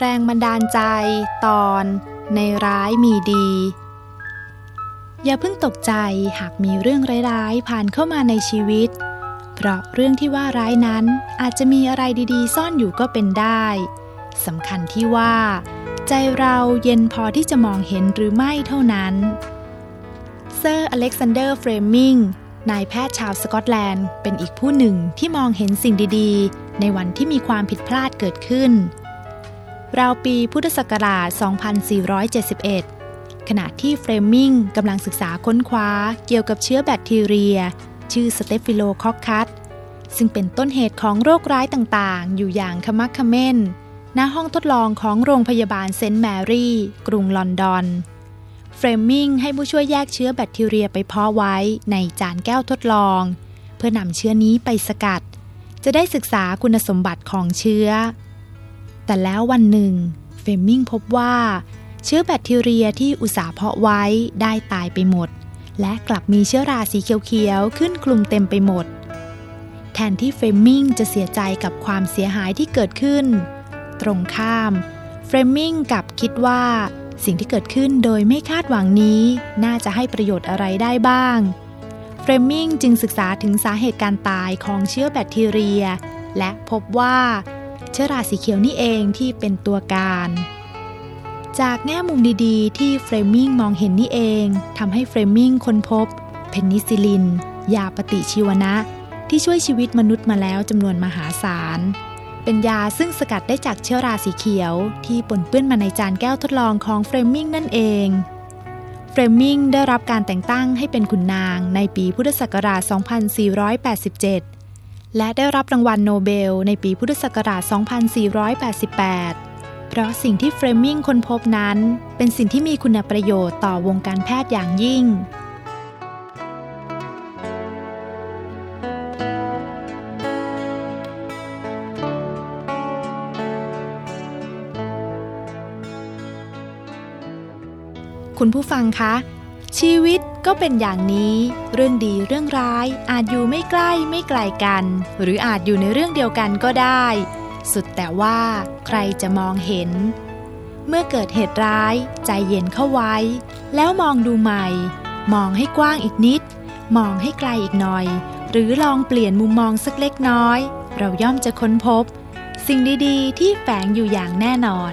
แรงบันดาลใจ ตอนในร้ายมีดี อย่าเพิ่งตกใจหากมีเรื่องร้ายๆผ่านเข้ามาในชีวิต เพราะเรื่องที่ว่าร้ายนั้นอาจจะมีอะไรดีๆ ซ่อนอยู่ก็เป็นได้สำคัญที่ว่า ใจเราเย็นพอที่จะมองเห็นหรือไม่เท่านั้น เซอร์อเล็กซานเดอร์เฟรมิงนายแพทย์ชาวสกอตแลนด์ เป็นอีกผู้หนึ่งที่มองเห็นสิ่งดีๆ ในวันที่มีความผิดพลาดเกิดขึ้น ราวปีพุทธศักราช 2471 ขณะที่เฟรมิงกำลังศึกษาค้นคว้าเกี่ยวกับเชื้อแบคทีเรีย ชื่อ Staphylococcus ซึ่งเป็นต้นเหตุของโรคร้ายต่างๆ อยู่อย่างขะมักเขม้นณห้องทดลองของโรงพยาบาลเซนต์แมรี่ กรุงลอนดอนเฟรมิงให้ผู้ช่วยแยกเชื้อแบคทีเรียไปเพาะไว้ในจานแก้วทดลอง เพื่อนำเชื้อนี้ไปสกัด จะได้ศึกษาคุณสมบัติของเชื้อ แต่แล้ววันหนึ่งเฟรมิงพบว่า เชื้อแบคทีเรียที่อุตสาห์เพาะไว้ได้ตายไปหมด และกลับมีเชื้อราสีเขียวๆขึ้นคลุมเต็มไปหมด แทนที่เฟรมิงจะเสียใจกับความเสียหายที่เกิดขึ้น ตรงข้ามเฟรมิงกลับคิดว่าสิ่งที่เกิดขึ้นโดยไม่คาดหวังนี้น่าจะให้ประโยชน์อะไรได้บ้าง เฟรมิงจึงศึกษาถึงสาเหตุการตายของเชื้อแบคทีเรีย และพบว่า เชื้อราสีเขียวนี่เองที่เป็นตัวการ จากแง่มุมดีๆ ที่เฟรมิงมองเห็นนี่เองทำให้เฟรมิงค้นพบ เพนิซิลิน ยาปฏิชีวนะ ที่ช่วยชีวิตมนุษย์มาแล้วจำนวนมหาศาล เป็นยาซึ่งสกัดได้จากเชื้อราสีเขียว ที่ปนเปื้อนมาในจานแก้วทดลองของเฟรมิงนั่นเองเฟรมิงได้รับการแต่งตั้งให้เป็นขุนนางในปีพุทธศักราช 2487 และได้รับรางวัลโนเบล ในปีพุทธศักราช 2488 เพราะสิ่งที่เฟรมิงค้นพบนั้น เป็นสิ่งที่มีคุณประโยชน์ต่อวงการแพทย์อย่างยิ่งคุณผู้ฟังคะ ชีวิตก็เป็นอย่างนี้ เรื่องดีเรื่องร้ายอาจอยู่ไม่ใกล้ไม่ไกลกัน หรืออาจอยู่ในเรื่องเดียวกันก็ได้ สุดแต่ว่าใครจะมองเห็น เมื่อเกิดเหตุร้ายใจเย็นเข้าไว้ แล้วมองดูใหม่ มองให้กว้างอีกนิด มองให้ไกลอีกหน่อย หรือลองเปลี่ยนมุมมองสักเล็กน้อย เราย่อมจะค้นพบ สิ่งดีๆ ที่แฝงอยู่อย่างแน่นอน